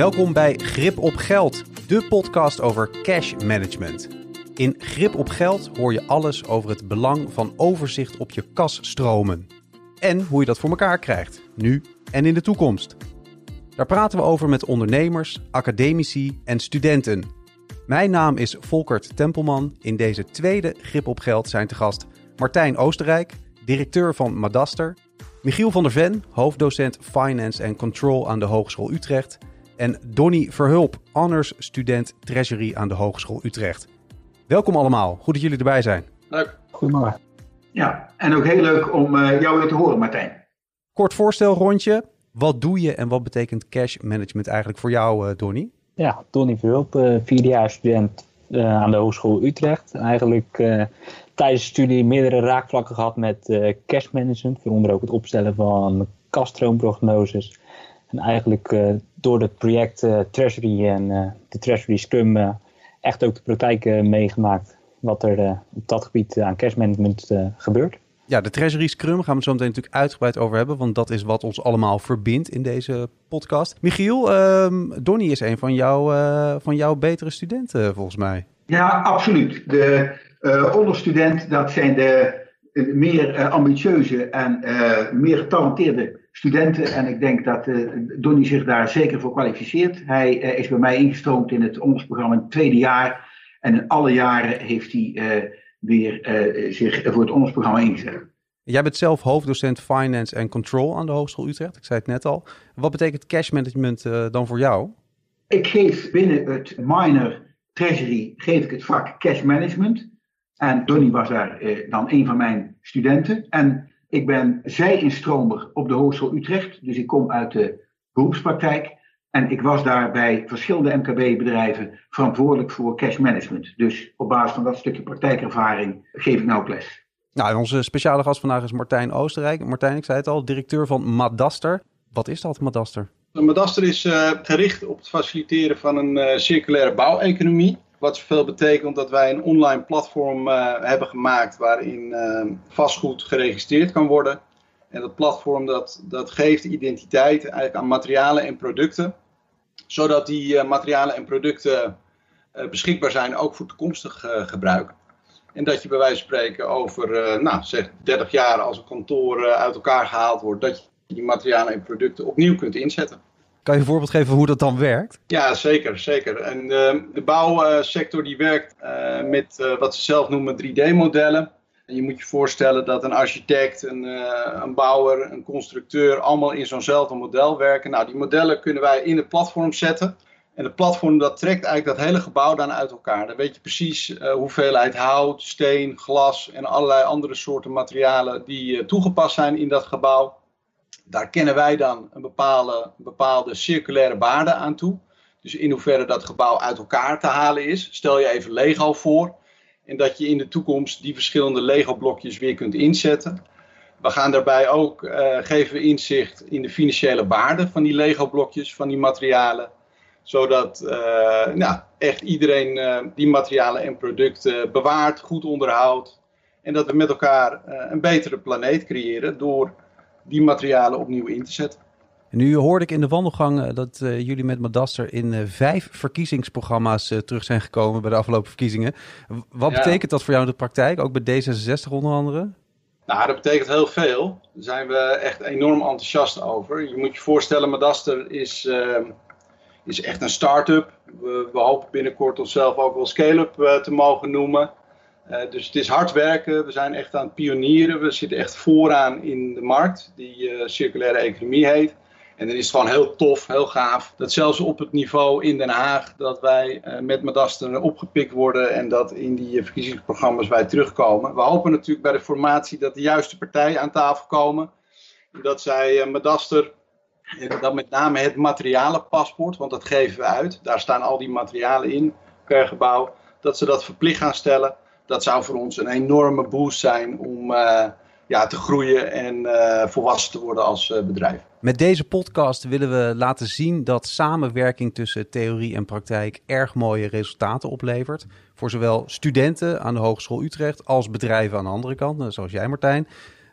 Welkom bij Grip op Geld, de podcast over cash management. In Grip op Geld hoor je alles over het belang van overzicht op je kasstromen. En hoe je dat voor elkaar krijgt, nu en in de toekomst. Daar praten we over met ondernemers, academici en studenten. Mijn naam is Volkert Tempelman. In deze tweede Grip op Geld zijn te gast Martijn Oostenrijk, directeur van Madaster, Michiel van der Ven, hoofddocent Finance and Control aan de Hogeschool Utrecht en Donny Verhulp, honors student Treasury aan de Hogeschool Utrecht. Welkom allemaal, goed dat jullie erbij zijn. Leuk. Goedemorgen. Ja, en ook heel leuk om uh, jou weer te horen, Martijn. Kort voorstelrondje. Wat doe je en wat betekent cash management eigenlijk voor jou, uh, Donny? Ja, Donny Verhulp, uh, vierdejaars student aan de Hogeschool Utrecht. Eigenlijk tijdens de studie meerdere raakvlakken gehad met cash management. Waaronder ook het opstellen van kaststroomprognoses. En eigenlijk door het project Treasury en de Treasury Scrum echt ook de praktijk meegemaakt wat er op dat gebied aan cash management gebeurt. Ja, de Treasury Scrum gaan we het zo meteen natuurlijk uitgebreid over hebben, want dat is wat ons allemaal verbindt in deze podcast. Michiel, um, Donny is een van, jou, uh, van jouw betere studenten volgens mij. Ja, absoluut. De uh, onderstudent, dat zijn de meer ambitieuze en meer getalenteerde studenten. En ik denk dat Donny zich daar zeker voor kwalificeert. Hij is bij mij ingestroomd in het ondersprogramma in het tweede jaar. En in alle jaren heeft hij weer uh, zich voor het ondersprogramma ingezet. Jij bent zelf hoofddocent Finance and Control aan de Hogeschool Utrecht. Ik zei het net al. Wat betekent cash management uh, dan voor jou? Ik geef binnen het minor treasury geef ik het vak cash management. En Donny was daar uh, dan een van mijn studenten. En ik ben zij-instromer op de Hogeschool Utrecht. Dus ik kom uit de beroepspraktijk. En ik was daar bij verschillende MKB-bedrijven verantwoordelijk voor cash management. Dus op basis van dat stukje praktijkervaring geef ik nou ook les. Nou, onze speciale gast vandaag is Martijn Oostenrijk. Martijn, ik zei het al, directeur van Madaster. Wat is dat, Madaster? Madaster is uh, gericht op het faciliteren van een uh, circulaire bouweconomie. Wat zoveel betekent dat wij een online platform uh, hebben gemaakt waarin vastgoed geregistreerd kan worden. En dat platform dat, dat geeft identiteit eigenlijk aan materialen en producten. Zodat die uh, materialen en producten uh, beschikbaar zijn ook voor toekomstig gebruik. En dat je bij wijze van spreken over, nou zeg 30 jaar als een kantoor uit elkaar gehaald wordt, dat je die materialen en producten opnieuw kunt inzetten. Kan je een voorbeeld geven hoe dat dan werkt? Ja, zeker. zeker. En de bouwsector die werkt met wat ze zelf noemen 3D-modellen. En je moet je voorstellen dat een architect, een, uh, een bouwer, een constructeur allemaal in zo'nzelfde model werken. Nou, die modellen kunnen wij in het platform zetten. En het platform dat trekt eigenlijk dat hele gebouw dan uit elkaar. Dan weet je precies uh, hoeveelheid hout, steen, glas en allerlei andere soorten materialen die toegepast zijn in dat gebouw. Daar kennen wij dan een bepaalde, bepaalde circulaire waarde aan toe. Dus in hoeverre dat gebouw uit elkaar te halen is. Stel je even Lego voor. En dat je in de toekomst die verschillende Lego-blokjes weer kunt inzetten. We gaan daarbij ook uh, geven inzicht in de financiële waarde van die Lego-blokjes, van die materialen. Zodat uh, nou, echt iedereen uh, die materialen en producten bewaart, goed onderhoudt. En dat we met elkaar een betere planeet creëren door die materialen opnieuw in te zetten. Nu hoorde ik in de wandelgang dat uh, jullie met Madaster in uh, vijf verkiezingsprogramma's terug zijn gekomen bij de afgelopen verkiezingen. Wat ja. betekent dat voor jou in de praktijk, ook bij D66 onder andere? Nou, dat betekent heel veel. Daar zijn we echt enorm enthousiast over. Je moet je voorstellen, Madaster is, is echt een start-up. We, we, hopen binnenkort onszelf ook wel scale-up te mogen noemen. Dus het is hard werken. We zijn echt aan het pionieren. We zitten echt vooraan in de markt, die circulaire economie heet. En dan is het gewoon heel tof, heel gaaf. Dat zelfs op het niveau in Den Haag, dat wij uh, met Madaster opgepikt worden en dat in die verkiezingsprogramma's wij terugkomen. We hopen natuurlijk bij de formatie dat de juiste partijen aan tafel komen. Dat zij Madaster, dat met name het materialenpaspoort, want dat geven we uit. Daar staan al die materialen in per gebouw. Dat ze dat verplicht gaan stellen. Dat zou voor ons een enorme boost zijn om ja, te groeien en uh, volwassen te worden als uh, bedrijf. Met deze podcast willen we laten zien dat samenwerking tussen theorie en praktijk erg mooie resultaten oplevert. Voor zowel studenten aan de Hogeschool Utrecht als bedrijven aan de andere kant, zoals jij Martijn.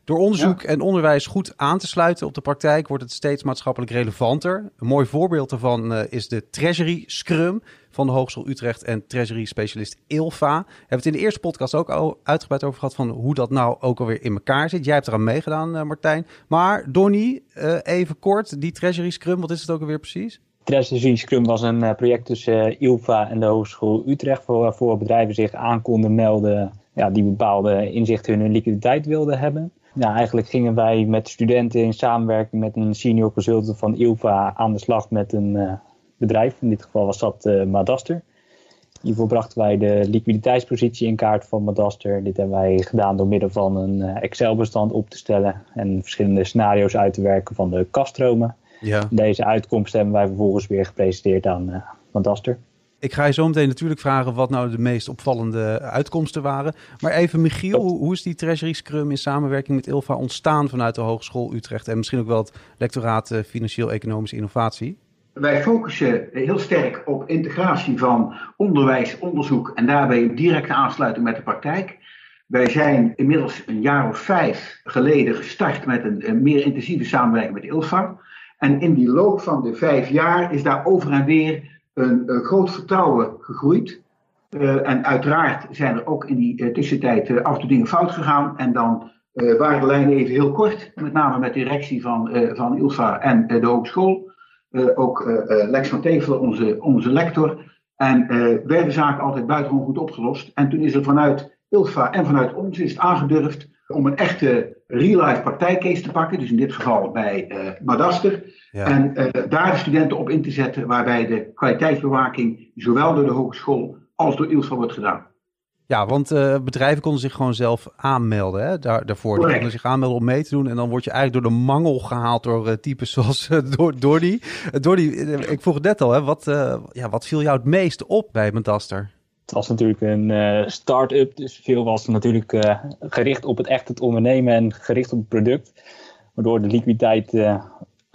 Door onderzoek en onderwijs goed aan te sluiten op de praktijk wordt het steeds maatschappelijk relevanter. Een mooi voorbeeld daarvan uh, is de Treasury Scrum van de Hogeschool Utrecht en Treasury specialist Ilva. We hebben het in de eerste podcast ook al uitgebreid over gehad van hoe dat nou ook alweer in elkaar zit. Jij hebt eraan meegedaan, uh, Martijn. Maar Donny, uh, even kort, die Treasury Scrum, wat is het ook alweer precies? Treasury Scrum was een project tussen Ilva en de Hogeschool Utrecht, waarvoor bedrijven zich aan konden melden ja, die bepaalde inzichten in hun liquiditeit wilden hebben. Ja, eigenlijk gingen wij met studenten in samenwerking met een senior consultant van ILVA aan de slag met een uh, bedrijf. In dit geval was dat uh, Madaster. Hiervoor brachten wij de liquiditeitspositie in kaart van Madaster. Dit hebben wij gedaan door middel van een uh, Excel-bestand op te stellen en verschillende scenario's uit te werken van de kaststromen. Ja. Deze uitkomsten hebben wij vervolgens weer gepresenteerd aan Madaster. Ik ga je zo meteen natuurlijk vragen wat nou de meest opvallende uitkomsten waren. Maar even Michiel, hoe, hoe is die Treasury Scrum in samenwerking met ILVA ontstaan vanuit de Hogeschool Utrecht en misschien ook wel het lectoraat uh, Financieel-Economische Innovatie? Wij focussen heel sterk op integratie van onderwijs, onderzoek en daarbij directe aansluiting met de praktijk. Wij zijn inmiddels een jaar of vijf geleden gestart met een, een meer intensieve samenwerking met ILVA. En in die loop van de vijf jaar is daar over en weer een, een groot vertrouwen gegroeid. Uh, en uiteraard zijn er ook in die uh, tussentijd af en toe dingen fout gegaan. En dan waren de lijnen even heel kort, met name met de directie van, van ILSA en de hogeschool. ook Lex van Tevelen, onze, onze lector. En werden de zaken altijd buitengewoon goed opgelost. En toen is er vanuit ILSA en vanuit ons is het aangedurfd om een echte real-life praktijkcase te pakken. Dus in dit geval bij Madaster. En uh, daar de studenten op in te zetten, waarbij de kwaliteitsbewaking zowel door de hogeschool als door ILSA wordt gedaan. Ja, want uh, bedrijven konden zich gewoon zelf aanmelden hè? Daar, daarvoor. Die konden zich aanmelden om mee te doen. En dan word je eigenlijk door de mangel gehaald door uh, types zoals uh, door, door die. door die ik vroeg het net al, hè? Wat, ja, wat viel jou het meest op bij Mentaster? Het was natuurlijk een start-up, dus veel was natuurlijk gericht op het echt het ondernemen en gericht op het product. Waardoor de liquiditeit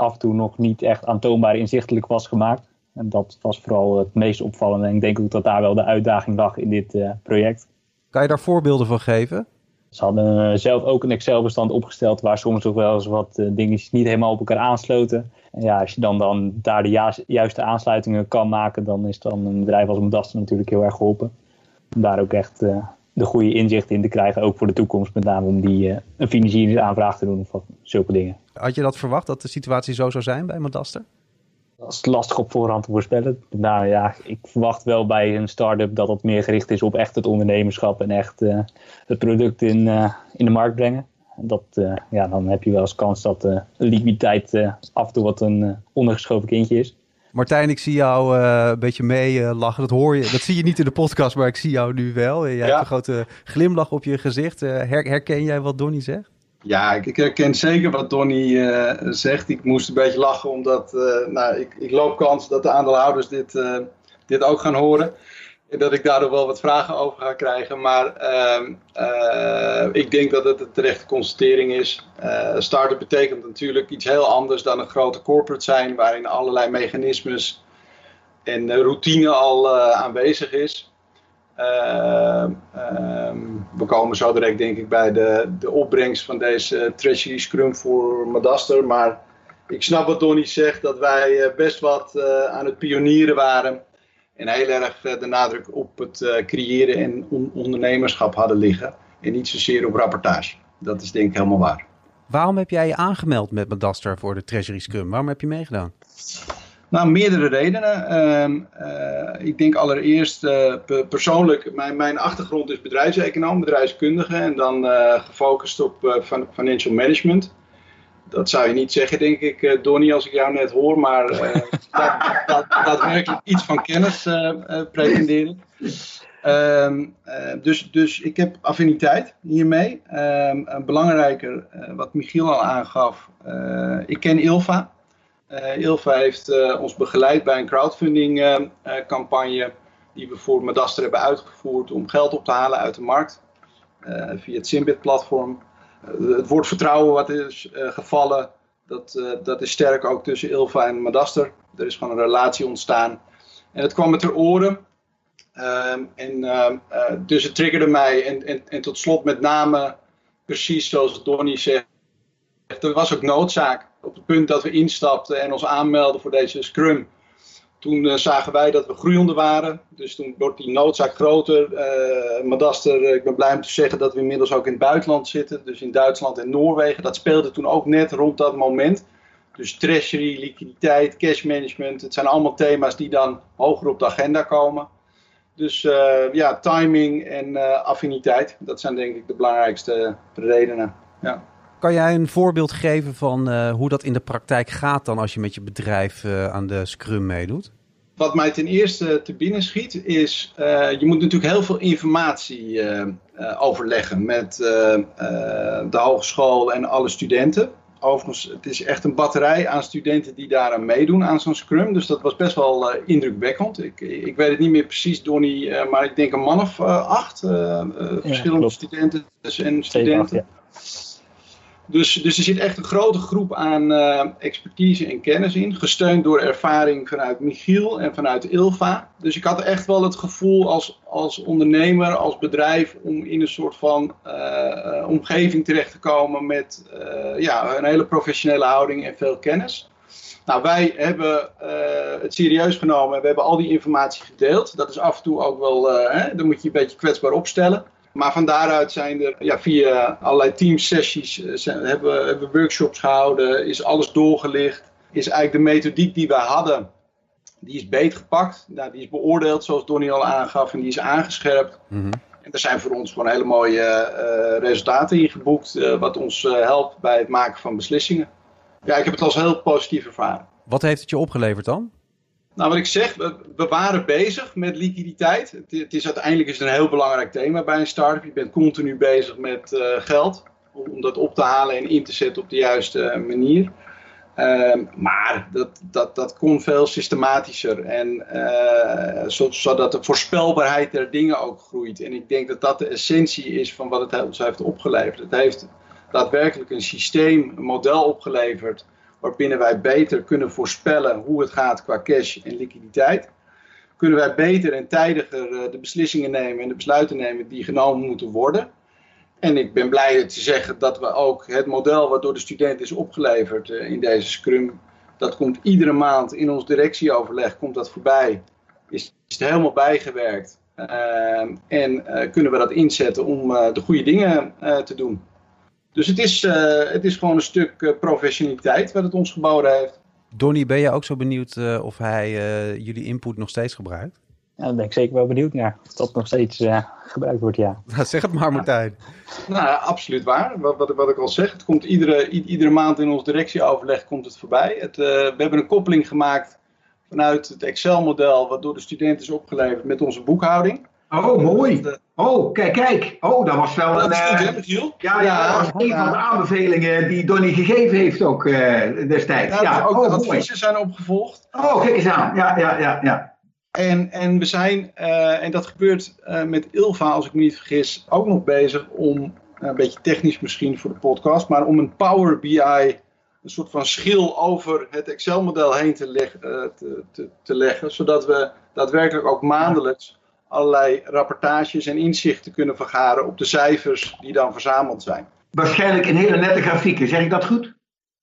af en toe nog niet echt aantoonbaar inzichtelijk was gemaakt. En dat was vooral het meest opvallende. En ik denk ook dat daar wel de uitdaging lag in dit uh, project. Kan je daar voorbeelden van geven? Ze hadden uh, zelf ook een Excel-bestand opgesteld waar soms ook wel eens wat uh, dingetjes niet helemaal op elkaar aansloten. En ja, als je dan, dan daar de ju juiste aansluitingen kan maken, dan is dan een bedrijf als Modaster natuurlijk heel erg geholpen. Om daar ook echt de goede inzichten in te krijgen, ook voor de toekomst, met name om die een financieringsaanvraag te doen of zulke dingen. Had je dat verwacht, dat de situatie zo zou zijn bij Madaster? Dat is lastig op voorhand te voorspellen. Nou ja, ik verwacht wel bij een start-up dat het meer gericht is op echt het ondernemerschap en echt uh, het product in, uh, in de markt brengen. Dat, uh, ja, dan heb je wel eens kans dat de liquiditeit af en toe wat een ondergeschoven kindje is. Martijn, ik zie jou een beetje mee lachen. Dat hoor je. Dat zie je niet in de podcast, maar ik zie jou nu wel. Jij ja. hebt een grote glimlach op je gezicht. Her, herken jij wat Donnie zegt? Ja, ik, herken zeker wat Donny uh, zegt. Ik moest een beetje lachen omdat nou, ik, ik, loop kans dat de aandeelhouders dit, dit ook gaan horen. Dat ik daardoor wel wat vragen over ga krijgen. Maar ehm, ik denk dat het een terechte constatering is. startup betekent natuurlijk iets heel anders dan een grote corporate zijn. Waarin allerlei mechanismes en routine al aanwezig is. Uh, uh, we komen zo direct denk ik bij de, de opbrengst van deze Treasury Scrum voor Madaster. Maar ik snap wat Donny zegt, dat wij uh, best wat uh, aan het pionieren waren. En heel erg uh, de nadruk op het creëren en on ondernemerschap hadden liggen. En niet zozeer op rapportage. Dat is denk ik helemaal waar. Waarom heb jij je aangemeld met Madaster voor de Treasury Scrum? Waarom heb je meegedaan? Nou, meerdere redenen. Uh, ik denk allereerst uh, persoonlijk, mijn, mijn achtergrond is bedrijfseconoom, bedrijfskundige en dan uh, gefocust op financial management. Dat zou je niet zeggen, denk ik, Donnie, als ik jou net hoor, maar dat, dat, daadwerkelijk iets van kennis pretenderen. Ehm, dus, dus ik heb affiniteit hiermee. Um, belangrijker, wat Michiel al aangaf, ik ken Ilva. Ilva heeft ons begeleid bij een crowdfunding campagne die we voor Madaster hebben uitgevoerd om geld op te halen uit de markt via het Simbit platform. Het woord vertrouwen wat is gevallen, dat, dat is sterk ook tussen Ilva en Madaster. Er is gewoon een relatie ontstaan. En het kwam me ter oren. Ehm, en, ehm, dus het triggerde mij en, en, en tot slot met name precies zoals Donnie zegt. Er was ook noodzaak op het punt dat we instapten en ons aanmelden voor deze Scrum. Toen uh, zagen wij dat we groeiende waren. Dus toen wordt die noodzaak groter. Uh, Madaster, ik ben blij om te zeggen dat we inmiddels ook in het buitenland zitten. Dus in Duitsland en Noorwegen. Dat speelde toen ook net rond dat moment. Dus treasury, liquiditeit, cash management. Het zijn allemaal thema's die dan hoger op de agenda komen. Dus ja, timing en affiniteit. Dat zijn denk ik de belangrijkste redenen. Ja. Kan jij een voorbeeld geven van uh, hoe dat in de praktijk gaat dan als je met je bedrijf aan de Scrum meedoet? Wat mij ten eerste te binnen schiet is, je moet natuurlijk heel veel informatie overleggen met de hogeschool en alle studenten. Overigens, het is echt een batterij aan studenten die daaraan meedoen aan zo'n Scrum. Dus dat was best wel uh, indrukwekkend. Ik, ik weet het niet meer precies, Donnie, uh, maar ik denk een man of uh, acht verschillende studenten en studenten. ja. Dus, dus er zit echt een grote groep aan uh, expertise en kennis in. Gesteund door ervaring vanuit Michiel en vanuit Ilva. Dus ik had echt wel het gevoel als, als ondernemer, als bedrijf, om in een soort van uh, omgeving terecht te komen met uh, ja, een hele professionele houding en veel kennis. Nou, wij hebben het serieus genomen en we hebben al die informatie gedeeld. Dat is af en toe ook wel, hè, dan moet je een beetje kwetsbaar opstellen. Maar van daaruit zijn er ja, via allerlei teamsessies zijn, hebben, hebben we workshops gehouden, is alles doorgelicht. Is eigenlijk de methodiek die we hadden, die is beet gepakt. Nou, die is beoordeeld, zoals Donnie al aangaf, en die is aangescherpt. Mm -hmm. En er zijn voor ons gewoon hele mooie uh, resultaten in geboekt, uh, wat ons uh, helpt bij het maken van beslissingen. Ja, ik heb het als heel positief ervaren. Wat heeft het je opgeleverd dan? Nou, wat ik zeg, we, waren bezig met liquiditeit. Het, is uiteindelijk is een heel belangrijk thema bij een start-up. Je bent continu bezig met uh, geld, om, dat op te halen en in te zetten op de juiste manier. Uh, maar dat, dat, dat kon veel systematischer en uh, zodat de voorspelbaarheid der dingen ook groeit. En ik denk dat dat de essentie is van wat het ons heeft opgeleverd. Het heeft daadwerkelijk een systeem, een model opgeleverd waarbinnen wij beter kunnen voorspellen hoe het gaat qua cash en liquiditeit. Kunnen wij beter en tijdiger de beslissingen nemen en de besluiten nemen die genomen moeten worden. En ik ben blij te zeggen dat we ook het model wat door de student is opgeleverd in deze Scrum, dat komt iedere maand in ons directieoverleg komt dat voorbij. Is, het helemaal bijgewerkt. Uh, en uh, kunnen we dat inzetten om de goede dingen te doen. Dus het is, uh, het is gewoon een stuk uh, professionaliteit wat het ons geboden heeft. Donnie, ben je ook zo benieuwd uh, of hij jullie input nog steeds gebruikt? Ja, daar ben ik zeker wel benieuwd naar. Of dat nog steeds gebruikt wordt, ja. zeg het maar, Martijn. Ja. Nou, absoluut waar. Wat, wat, wat, ik al zeg, het komt iedere, iedere maand in ons directieoverleg komt het voorbij. Het, we hebben een koppeling gemaakt vanuit het Excel-model wat door de studenten is opgeleverd met onze boekhouding. Oh, mooi. Oh, kijk, kijk. Oh, dat was wel dat een... is goed, hè, Michiel? Ja, ja, dat was een van de aanbevelingen die Donnie gegeven heeft ook uh, destijds. Ja, ja, ook oh, de adviezen zijn opgevolgd. Oh, kijk eens aan. Ja, ja, ja, ja. En, en we zijn, uh, en dat gebeurt uh, met Ilva, als ik me niet vergis, ook nog bezig om, een beetje technisch misschien voor de podcast, maar om een Power BI, een soort van schil over het Excel-model heen te, leg, te, te, te leggen, zodat we daadwerkelijk ook maandelijks allerlei rapportages en inzichten kunnen vergaren op de cijfers die dan verzameld zijn. Waarschijnlijk in hele nette grafieken, zeg ik dat goed?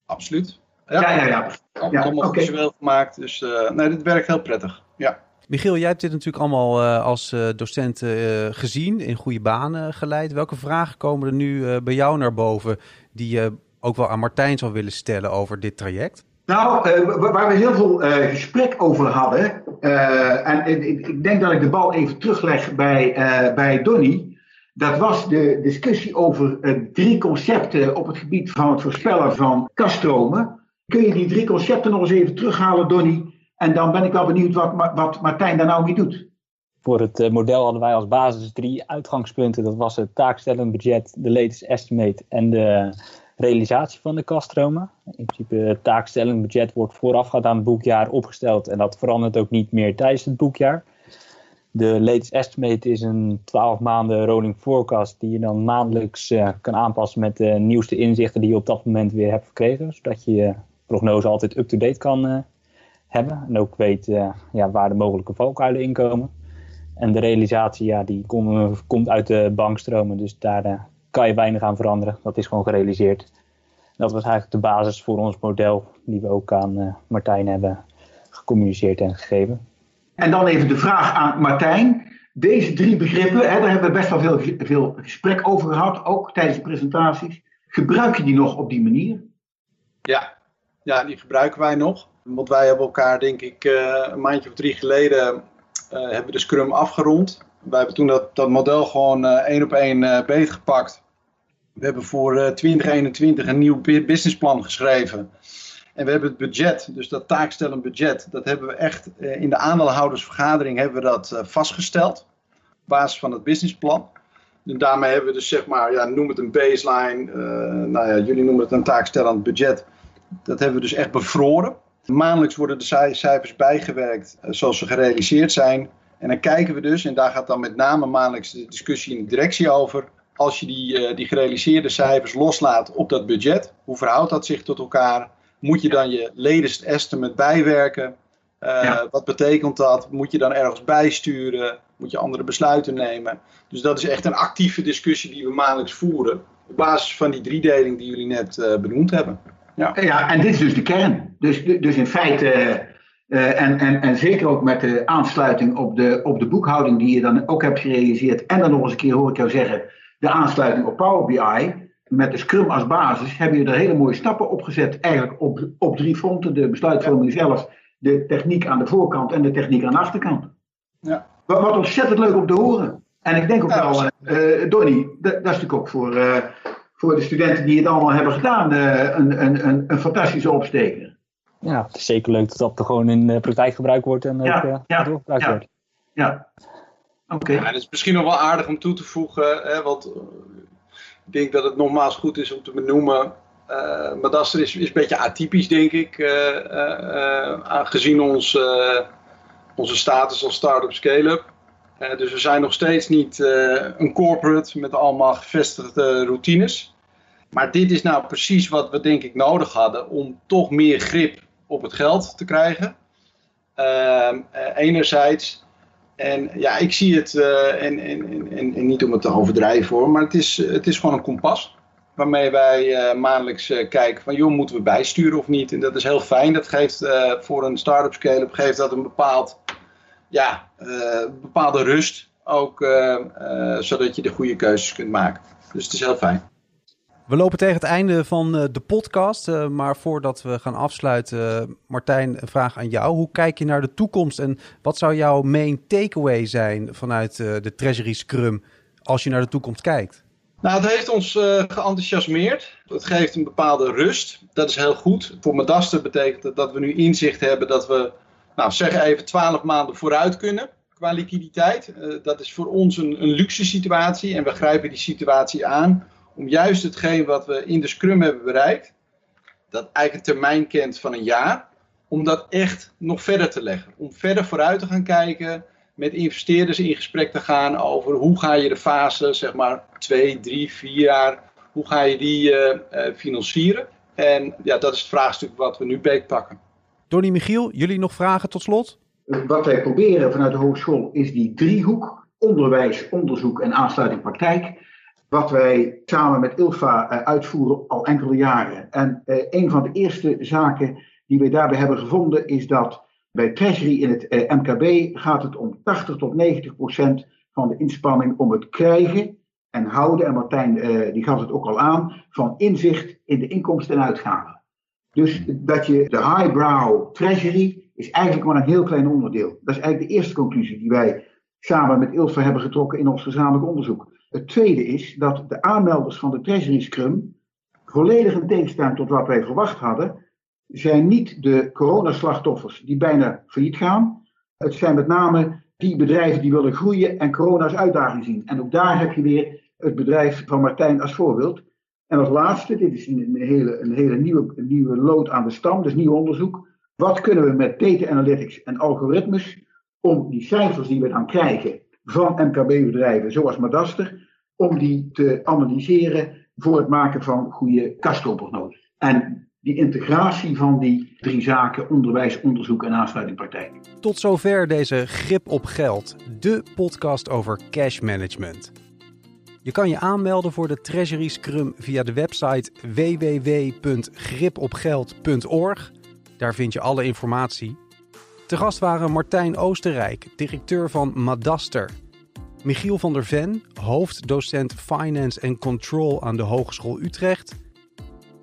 Absoluut. Ja, ja, ja. ja. ja allemaal okay. visueel gemaakt, dus uh, nee, dit werkt heel prettig. Ja. Michiel, jij hebt dit natuurlijk allemaal uh, als uh, docent gezien, in goede banen geleid. Welke vragen komen er nu bij jou naar boven die je ook wel aan Martijn zou willen stellen over dit traject? Nou, uh, waar we heel veel uh, gesprek over hadden, uh, en ik, ik denk dat ik de bal even terugleg bij, bij Donny, dat was de discussie over drie concepten op het gebied van het voorspellen van kaststromen. Kun je die drie concepten nog eens even terughalen, Donny? En dan ben ik wel benieuwd wat, wat Martijn daar nou mee doet. Voor het model hadden wij als basis drie uitgangspunten. Dat was het taakstellend budget, de latest estimate en de realisatie van de kaststromen. In principe het taakstellend budget wordt voorafgaand aan het boekjaar opgesteld en dat verandert ook niet meer tijdens het boekjaar. De latest estimate is een 12 maanden rolling forecast die je dan maandelijks uh, kan aanpassen met de nieuwste inzichten die je op dat moment weer hebt verkregen, zodat je je prognose altijd up-to-date kan uh, hebben en ook weet uh, ja, waar de mogelijke valkuilen in komen. En de realisatie ja, die kom, komt uit de bankstromen, dus daar kan je weinig aan veranderen. Dat is gewoon gerealiseerd. Dat was eigenlijk de basis voor ons model, die we ook aan Martijn hebben gecommuniceerd en gegeven. En dan even de vraag aan Martijn. Deze drie begrippen, hè, daar hebben we best wel veel, veel gesprek over gehad, ook tijdens de presentaties. Gebruik je die nog op die manier? Ja, ja die gebruiken wij nog. Want wij hebben elkaar, denk ik, uh, een maandje of drie geleden uh, hebben de Scrum afgerond. Wij hebben toen dat, dat model gewoon uh, één op één uh, beetgepakt. We hebben voor 2021 een nieuw businessplan geschreven. En we hebben het budget, dus dat taakstellend budget, dat hebben we echt in de aandeelhoudersvergadering hebben we dat vastgesteld. Op basis van het businessplan. En daarmee hebben we dus zeg maar, ja, noem het een baseline, nou ja, jullie noemen het een taakstellend budget. Dat hebben we dus echt bevroren. Maandelijks worden de cijfers bijgewerkt eh, zoals ze gerealiseerd zijn. En dan kijken we dus, en daar gaat dan met name maandelijks de discussie in de directie over. Als je die, uh, die gerealiseerde cijfers loslaat op dat budget, hoe verhoudt dat zich tot elkaar? Moet je dan je latest estimate bijwerken? Uh, ja. Wat betekent dat? Moet je dan ergens bijsturen? Moet je andere besluiten nemen? Dus dat is echt een actieve discussie die we maandelijks voeren. Op basis van die driedeling die jullie net uh, benoemd hebben. Ja. ja, en dit is dus de kern. Dus, dus in feite, uh, en, en, en zeker ook met de aansluiting op de, op de boekhouding die je dan ook hebt gerealiseerd. En dan nog eens een keer hoor ik jou zeggen, de aansluiting op Power BI. Met de Scrum als basis heb je er hele mooie stappen op gezet. Eigenlijk op, op drie fronten. De besluitvorming zelf, de techniek aan de voorkant en de techniek aan de achterkant. Ja. Wat, wat ontzettend leuk om te horen. En ik denk ook ja, wel, uh, Donny, dat, dat, is natuurlijk ook voor, uh, voor de studenten die het allemaal hebben gedaan, uh, een, een, een, een, fantastische opsteker. Ja, het is zeker leuk dat dat er gewoon in de praktijk gebruikt wordt en ja, ook ja, doorgebruikt ja, wordt. Ja, oké. Okay. Ja, het is misschien nog wel aardig om toe te voegen, hè, want ik denk dat het nogmaals goed is om te benoemen. Uh, Madaster is, is een beetje atypisch, denk ik, uh, aangezien ons, onze status als start-up scale-up. Uh, dus we zijn nog steeds niet uh, een corporate met allemaal gevestigde routines. Maar dit is nou precies wat we denk ik nodig hadden om toch meer grip op het geld te krijgen. Uh, enerzijds. En ja, ik zie het, en, en, en, en, niet om het te overdrijven hoor, maar het is, het is gewoon een kompas. Waarmee wij maandelijks kijken van joh, moeten we bijsturen of niet. En dat is heel fijn. Dat geeft voor een start-up scale-up geeft dat een bepaald ja, bepaalde rust. Ook zodat je de goede keuzes kunt maken. Dus het is heel fijn. We lopen tegen het einde van de podcast. maar voordat we gaan afsluiten, Martijn, een vraag aan jou. Hoe kijk je naar de toekomst en wat zou jouw main takeaway zijn vanuit de Treasury Scrum als je naar de toekomst kijkt? Nou, het heeft ons uh, geenthousiasmeerd. Het geeft een bepaalde rust. Dat is heel goed. Voor Madaster betekent het dat we nu inzicht hebben dat we nou, zeg even 12 maanden vooruit kunnen qua liquiditeit. Dat is voor ons een, een, luxe situatie en we grijpen die situatie aan om juist hetgeen wat we in de Scrum hebben bereikt, dat eigenlijk een termijn kent van een jaar, om dat echt nog verder te leggen. Om verder vooruit te gaan kijken, met investeerders in gesprek te gaan over hoe ga je de fase, zeg maar twee, drie, vier jaar, hoe ga je die uh, uh, financieren. En ja, dat is het vraagstuk wat we nu beetpakken. Donnie Michiel, jullie nog vragen tot slot? Wat wij proberen vanuit de hogeschool is die driehoek: onderwijs, onderzoek en aansluiting praktijk. Wat wij samen met ILFA uh, uitvoeren al enkele jaren. En uh, een van de eerste zaken die wij daarbij hebben gevonden is dat bij Treasury in het uh, MKB gaat het om 80 tot 90 procent van de inspanning om het krijgen en houden, en Martijn die gaf het ook al aan, van inzicht in de inkomsten en uitgaven. Dus dat je de highbrow treasury is eigenlijk maar een heel klein onderdeel. Dat is eigenlijk de eerste conclusie die wij samen met ILFA hebben getrokken in ons gezamenlijk onderzoek. Het tweede is dat de aanmelders van de Treasury Scrum, volledig in tegenstelling tot wat wij verwacht hadden, zijn niet de coronaslachtoffers die bijna failliet gaan. Het zijn met name die bedrijven die willen groeien en corona als uitdaging zien. En ook daar heb je weer het bedrijf van Martijn als voorbeeld. En als laatste, dit is een, hele, een hele nieuwe, nieuwe lood aan de stam, dus nieuw onderzoek. Wat kunnen we met data analytics en algoritmes om die cijfers die we dan krijgen van MKB-bedrijven zoals Madaster, om die te analyseren voor het maken van goede kaststroomprognoses. En die integratie van die drie zaken, onderwijs, onderzoek en aansluitingpraktijk. Tot zover deze Grip op Geld, de podcast over cash management. Je kan je aanmelden voor de Treasury Scrum via de website www.gripopgeld.org. Daar vind je alle informatie. Te gast waren Martijn Oosterrijk, directeur van Madaster. Michiel van der Ven, hoofddocent Finance and Control aan de Hogeschool Utrecht.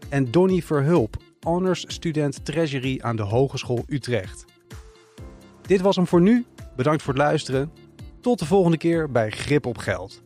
En Donny Verhulp, honors student Treasury aan de Hogeschool Utrecht. Dit was hem voor nu. Bedankt voor het luisteren. Tot de volgende keer bij Grip op Geld.